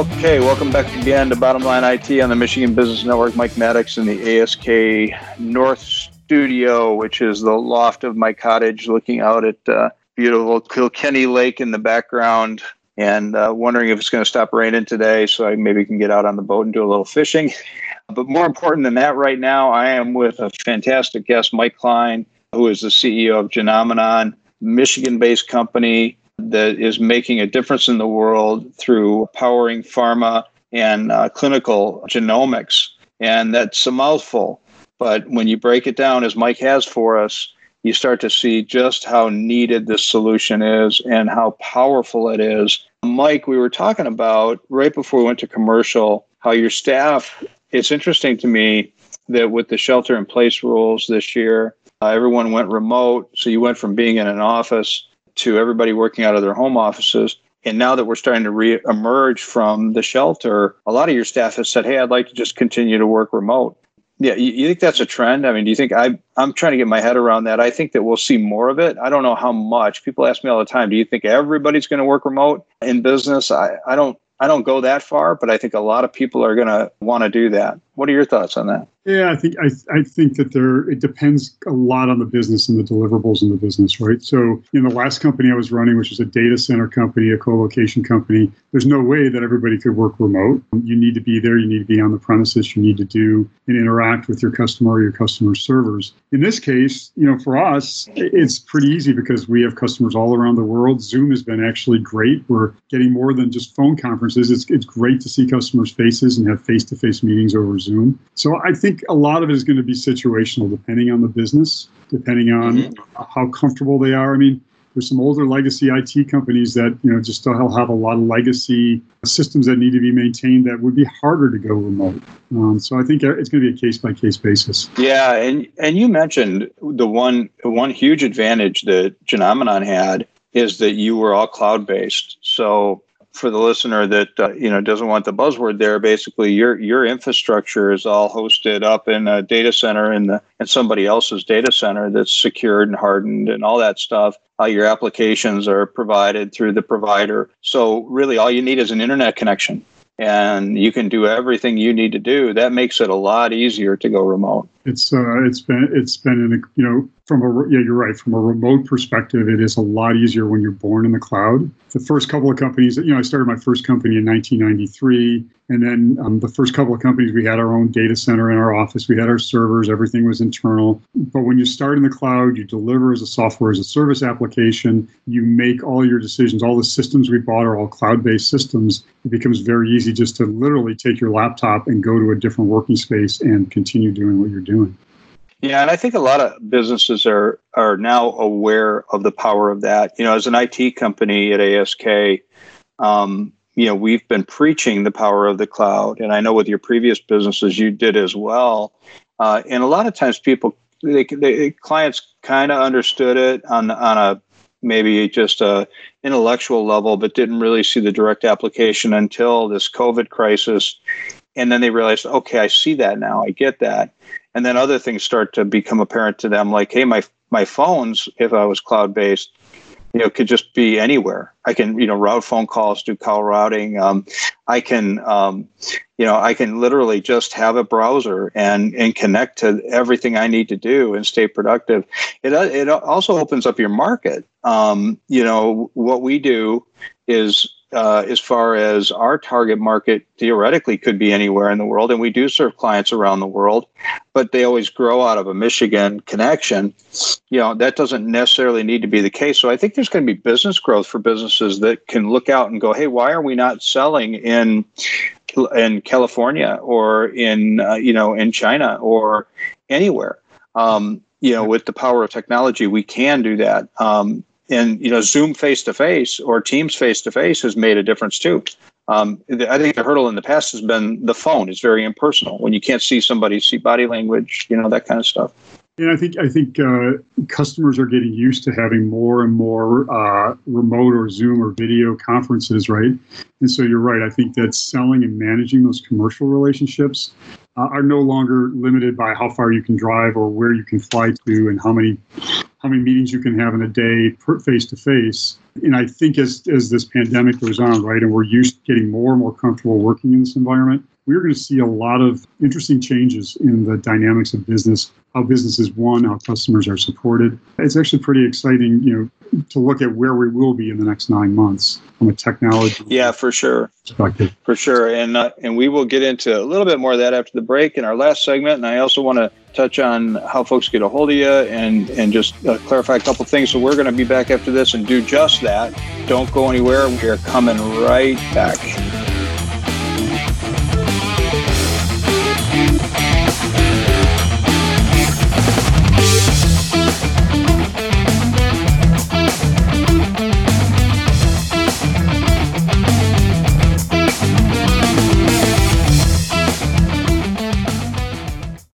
Okay, welcome back again to Bottom Line IT on the Michigan Business Network. Mike Maddox in the ASK North Studio, which is the loft of my cottage, looking out at uh, beautiful Kilkenny Lake in the background, and uh, wondering if it's going to stop raining today, so I maybe can get out on the boat and do a little fishing. But more important than that, right now, I am with a fantastic guest, Mike Klein, who is the CEO of Genomenon, Michigan-based company that is making a difference in the world through powering pharma and uh, clinical genomics. And that's a mouthful. But when you break it down, as Mike has for us, you start to see just how needed this solution is and how powerful it is. Mike, we were talking about right before we went to commercial how your staff, it's interesting to me that with the shelter in place rules this year, uh, everyone went remote. So you went from being in an office to everybody working out of their home offices. And now that we're starting to re-emerge from the shelter, a lot of your staff has said, "Hey, I'd like to just continue to work remote." Yeah, you, you, think that's a trend? I mean, do you think I? I'm trying to get my head around that. I think that we'll see more of it. I don't know how much. People ask me all the time, "Do you think everybody's going to work remote in business?" I, I don't. I don't go that far, but I think a lot of people are going to want to do that. What are your thoughts on that? Yeah, I think I, I think that there it depends a lot on the business and the deliverables in the business, right? So in the last company I was running, which is a data center company, a co-location company, there's no way that everybody could work remote. You need to be there, you need to be on the premises, you need to do and interact with your customer or your customer servers. In this case, you know, for us, it's pretty easy because we have customers all around the world. Zoom has been actually great. We're getting more than just phone conferences. It's it's great to see customers' faces and have face-to-face meetings over Zoom. So I think think a lot of it is going to be situational, depending on the business, depending on mm-hmm. how comfortable they are. I mean, there's some older legacy IT companies that you know just still have a lot of legacy systems that need to be maintained that would be harder to go remote. Um, so I think it's going to be a case by case basis. Yeah, and and you mentioned the one one huge advantage that Genomenon had is that you were all cloud based. So for the listener that uh, you know doesn't want the buzzword there basically your your infrastructure is all hosted up in a data center in the in somebody else's data center that's secured and hardened and all that stuff. Uh, your applications are provided through the provider. So really all you need is an internet connection and you can do everything you need to do. That makes it a lot easier to go remote it's uh, it's been it's been in a, you know from a yeah you're right. From a remote perspective it is a lot easier when you're born in the cloud. The first couple of companies you know i started my first company in 1993 and then um, the first couple of companies we had our own data center in our office. We had our servers. Everything was internal. But when you start in the cloud you deliver as a software as a service application. You make all your decisions. All the systems we bought are all cloud-based systems. It becomes very easy just to literally take your laptop and go to a different working space and continue doing what you're doing yeah, and I think a lot of businesses are are now aware of the power of that. You know, as an IT company at ASK, um, you know, we've been preaching the power of the cloud, and I know with your previous businesses you did as well. Uh, and a lot of times, people, they, they clients kind of understood it on on a maybe just a intellectual level, but didn't really see the direct application until this COVID crisis, and then they realized, okay, I see that now, I get that and then other things start to become apparent to them like hey my my phones if i was cloud based you know could just be anywhere. I can you know route phone calls do call routing. Um, i can um, you know i can literally just have a browser and and connect to everything i need to do and stay productive. It, it also opens up your market. Um, you know what we do is uh, as far as our target market theoretically could be anywhere in the world, and we do serve clients around the world, but they always grow out of a Michigan connection. You know that doesn't necessarily need to be the case. So I think there's going to be business growth for businesses that can look out and go, "Hey, why are we not selling in in California or in uh, you know in China or anywhere?" Um, you know, with the power of technology, we can do that. Um, and you know zoom face to face or teams face to face has made a difference too um, i think the hurdle in the past has been the phone is very impersonal when you can't see somebody see body language you know that kind of stuff and I think I think uh, customers are getting used to having more and more uh, remote or Zoom or video conferences, right? And so you're right. I think that selling and managing those commercial relationships uh, are no longer limited by how far you can drive or where you can fly to and how many how many meetings you can have in a day face to face. And I think as, as this pandemic goes on, right, and we're used to getting more and more comfortable working in this environment, we're going to see a lot of interesting changes in the dynamics of business, how business is won, how customers are supported. It's actually pretty exciting, you know, to look at where we will be in the next nine months from a technology yeah for sure. perspective. for sure and uh, and we will get into a little bit more of that after the break in our last segment and i also want to touch on how folks get a hold of you and and just uh, clarify a couple things. So we're going to be back after this and do just that. Don't go anywhere. We are coming right back